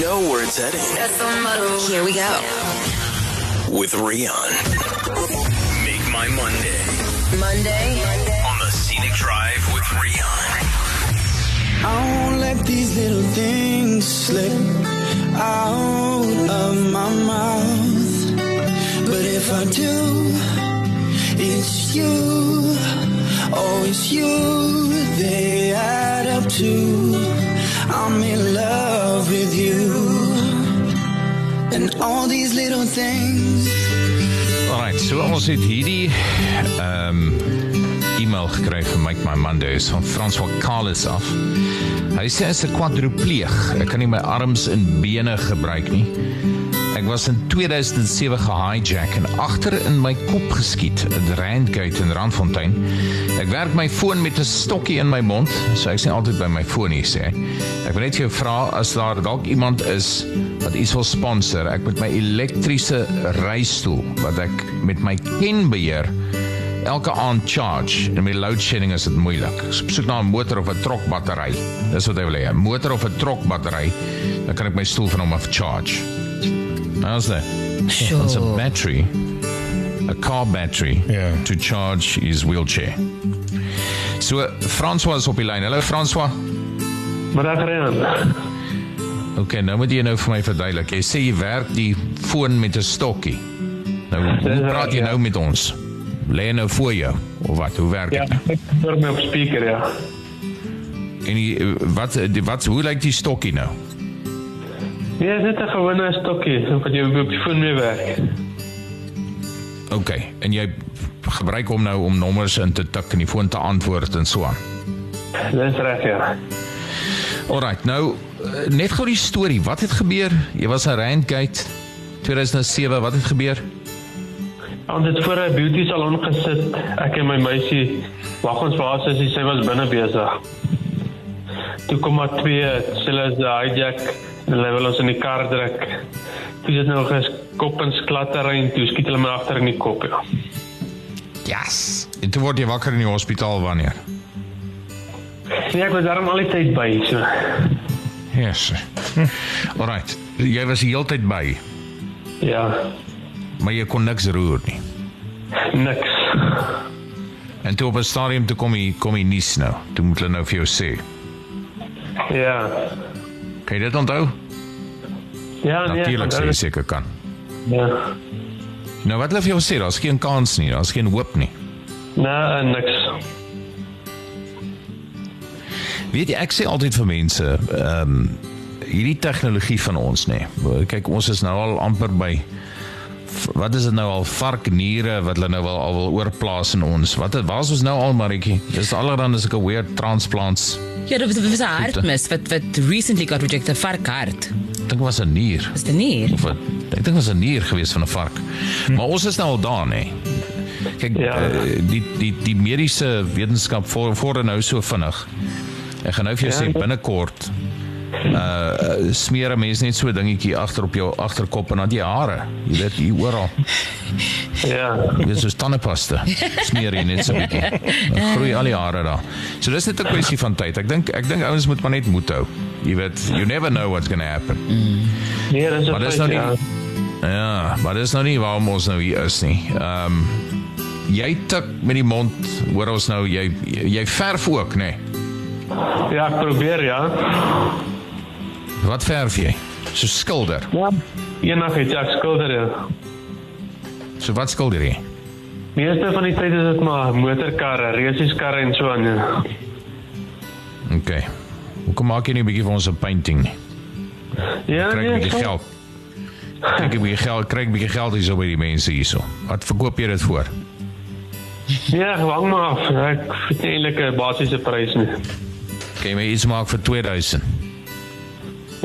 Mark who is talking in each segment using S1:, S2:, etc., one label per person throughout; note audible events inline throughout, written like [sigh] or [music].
S1: know where it's heading.
S2: Here we go.
S1: With Rion. Make my Monday
S2: Monday.
S1: on the scenic drive with Rion.
S3: I won't let these little things slip out of my mouth. But if I do, it's you. Oh, it's you. They add up to I'm in love with you. And all these little things.
S4: Alright, so ons het hierdie ehm um, e-mail gekry van Mike My Mondays van François Carlos af. Hy sê hy's 'n kwadropleeg. Ek kan nie my arms en bene gebruik nie. Ek was in 2007 gehijack en agter in my kop geskiet in Randgate in Randfontein. Ek werk my foon met 'n stokkie in my mond, so ek's nie altyd by my foon hier sê. Ek wil net jou vra as daar dalk iemand is wat iets wil sponsor. Ek met my elektriese reistool wat ek met my ken beheer elke aand charge en met load shedding is dit moeilik. Ek soek na 'n motor of 'n trokbattery. Dis wat hy wil hê. 'n Motor of 'n trokbattery. Dan kan ek my stoel van hom af charge. How's that?
S2: Sure.
S4: It's a battery, a car battery
S5: Yeah.
S4: to charge his wheelchair. So François is op die lyn. Hallo François.
S6: Middag Rian.
S4: Okay, nou moet jy nou vir my verduidelik. Jy sê jy werk die foon met 'n stokkie. Nou, hoe praat jy
S6: ja.
S4: nou met ons? Lê nou voor jou of wat? Hoe werk
S6: Ja,
S4: dit?
S6: ek hoor my op speaker ja.
S4: En die, wat die, wat hoe lyk die stokkie nou?
S6: Ja, dit is 'n gewone stokkie wat jy op die foon mee werk.
S4: Okay, en jy gebruik hom nou om nommers in te tik en die foon te antwoord en so aan.
S6: Dis reg ja.
S4: Alrite, nou net gou die storie. Wat het gebeur? Jy was in Randgate 2007. Wat het gebeur?
S6: Ons het voor 'n beauty salon gesit. Ek en my meisie wag ons vir haar sussie, sy was binne besig. Toe kom maar twee, hulle is die hijack hulle wil ons in die kar druk. Toe het nou geskop en sklattery en toe skiet hulle my agter in die kop ja.
S4: Yes. En toe word jy wakker in die hospitaal wanneer?
S6: Nee, ek was daarom al die tyd by so.
S4: Yes. Alrite. Jy was die hele tyd by,
S6: Ja,
S4: maar jy kon niks roer nie.
S6: niks.
S4: En toe op 'n stadium toe kom hy kom hy nuus nou. Toe moet hulle nou vir jou sê.
S6: Ja.
S4: Kan jy dit onthou?
S6: Ja, nee.
S4: Natuurlik sê jy seker kan.
S6: Ja.
S4: Nou wat hulle vir jou sê, daar's geen kans nie, daar's geen hoop nie.
S6: Nee, niks.
S4: Weet jy, ek sê altyd vir mense, ehm um, hierdie tegnologie van ons nê. Nee, kyk, ons is nou al amper by wat is dit nou al varkniere wat hulle nou wel al wil oorplaas in ons. Wat waar is ons nou al Maritjie? Dis allerhande sulke weird transplants.
S2: Ja, dit was, was 'n hartmis wat wat recently got rejected varkhart.
S4: Ek dink was 'n nier.
S2: Is dit nie?
S4: Of wat? Ek dink was 'n nier gewees van 'n vark. Maar ons is nou al daar nê. Kyk,
S6: Ja.
S4: ja. die die die mediese wetenskap voor voor nou so vinnig. Ek gaan nou vir jou
S6: Ja,
S4: sê binnekort uh smeer 'n mens net so dingetjie agter op jou agterkop en dan jy hare. Jy weet hier oral.
S6: Ja.
S4: Weet soos tandepasta. Smeer jy net so 'n bietjie. Dan groei al die hare daar. So dis net 'n kwessie van tyd. Ek dink ek dink ouens moet maar net moed hou. Jy weet, you never know what's going to happen.
S6: Nee, dis
S4: Maar dis nou nie
S6: ja.
S4: Ja, maar dis nou nie waarom ons nou hier is nie. Ehm um, jy tik met die mond, hoor ons nou jy jy verf ook, nê? Nee.
S6: Ja, ek probeer ja.
S4: Wat verf jy? So skilder.
S6: Ja. Eendag ja, ek skilder ja.
S4: So wat skilder jy?
S6: Meeste van die tyd is dit maar motorkarre, resieskarre en so aan. Ja.
S4: OK. Hoekom maak jy nie 'n bietjie vir ons 'n painting nie?
S6: Ja,
S4: Kry 'n
S6: nee,
S4: bietjie
S6: so-
S4: geld. Kry 'n bietjie geld, kry 'n bietjie geld hierso by die mense hierso. Wat verkoop jy dit voor?
S6: Ja, hang maar af. Ek nie eintlik 'n basiese prys nie.
S4: Kan jy my iets maak vir 2000?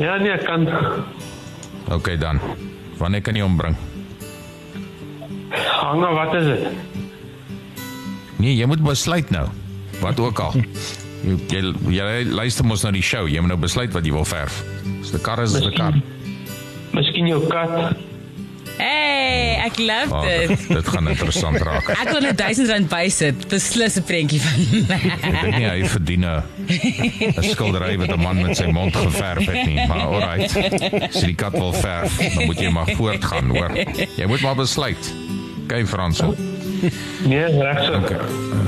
S6: Ja, nee, ek kan
S4: OK dan. Wanneer kan jy hom bring?
S6: hang maar wat is dit?
S4: Nee, jy moet besluit nou. Wat ook al. Jy, jy, jy luister mos na die show. Jy moet nou besluit wat jy wil verf. As die kar is, is die kar.
S6: Miskien jou kat.
S2: Hey, ek love
S4: Oh,
S2: dit.
S4: dit, dit gaan interessant raak.
S2: Ek wil net 1000 rand bysit. Beslis 'n prentjie van.
S4: Ek dink nie hy verdien 'n skildery wat 'n man met sy mond geverf het nie, maar alright. As jy die kat wil verf, dan moet jy maar voortgaan, hoor. Jy moet maar besluit. Okay, Franso. [laughs]
S6: Nee.
S4: Okay.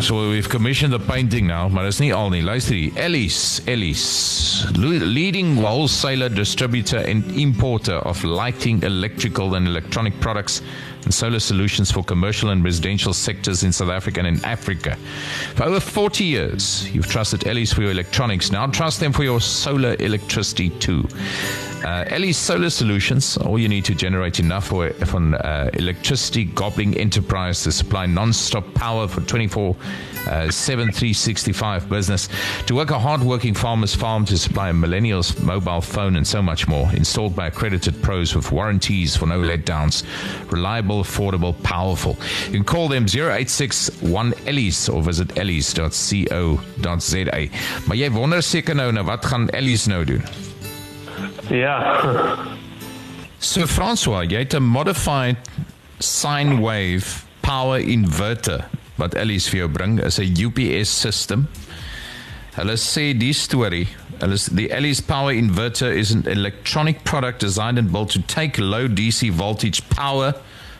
S4: So we've commissioned the painting now, maar dis nie al nie. Luister hier. Ellis, Ellis, le- leading wholesaler, distributor and importer of lighting, electrical and electronic products and solar solutions for commercial and residential sectors in South Africa and in Africa. For over 40 years, you've trusted Ellis for your electronics. Now trust them for your solar electricity too. Uh, Solar Solutions, all you need to generate enough for from uh, electricity gobbling enterprise to supply non-stop power for 24 uh, 7 365 business to work a hard-working farmer's farm to supply a millennials mobile phone and so much more installed by accredited pros with warranties for no letdowns reliable affordable powerful. You can call them 0861 Ellis or visit ellis.co.za maar jy wonder seker nou nou wat gaan Ellis nou doen
S6: Ja.
S4: So François, jy het 'n modified sine wave power inverter wat Ellis vir jou bring 'n UPS system. Hulle sê die storie, die Ellis power inverter is an electronic product designed and built to take low DC voltage power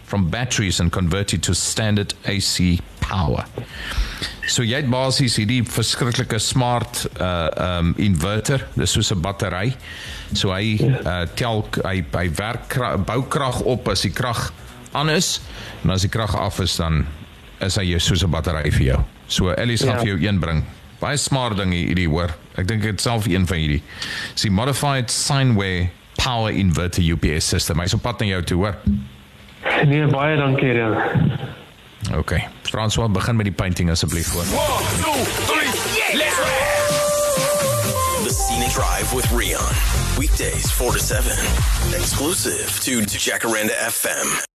S4: from batteries and convert it to standard AC power. So jy het basies hierdie verskriklike smart uh um inverter, dis soos 'n battery. So hy uh tel hy hy werk bou krag op as die krag aan is en as die krag af is dan is hy soos 'n battery vir jou. So Ellis gaan
S6: Ja.
S4: vir jou een bring. Baie smart ding hierdie hoor. Ek dink dit self een van hierdie. Dis die modified sine wave power inverter UPS system. Hy's op pad na jou toe hoor.
S6: Nee, baie dankie, Rian.
S4: Okay. François begin met die painting asseblief hoor.
S1: One, two, three, let's rap! The Scenic Drive with Rion. Weekdays 4 to 7. Exclusive to Jacaranda FM.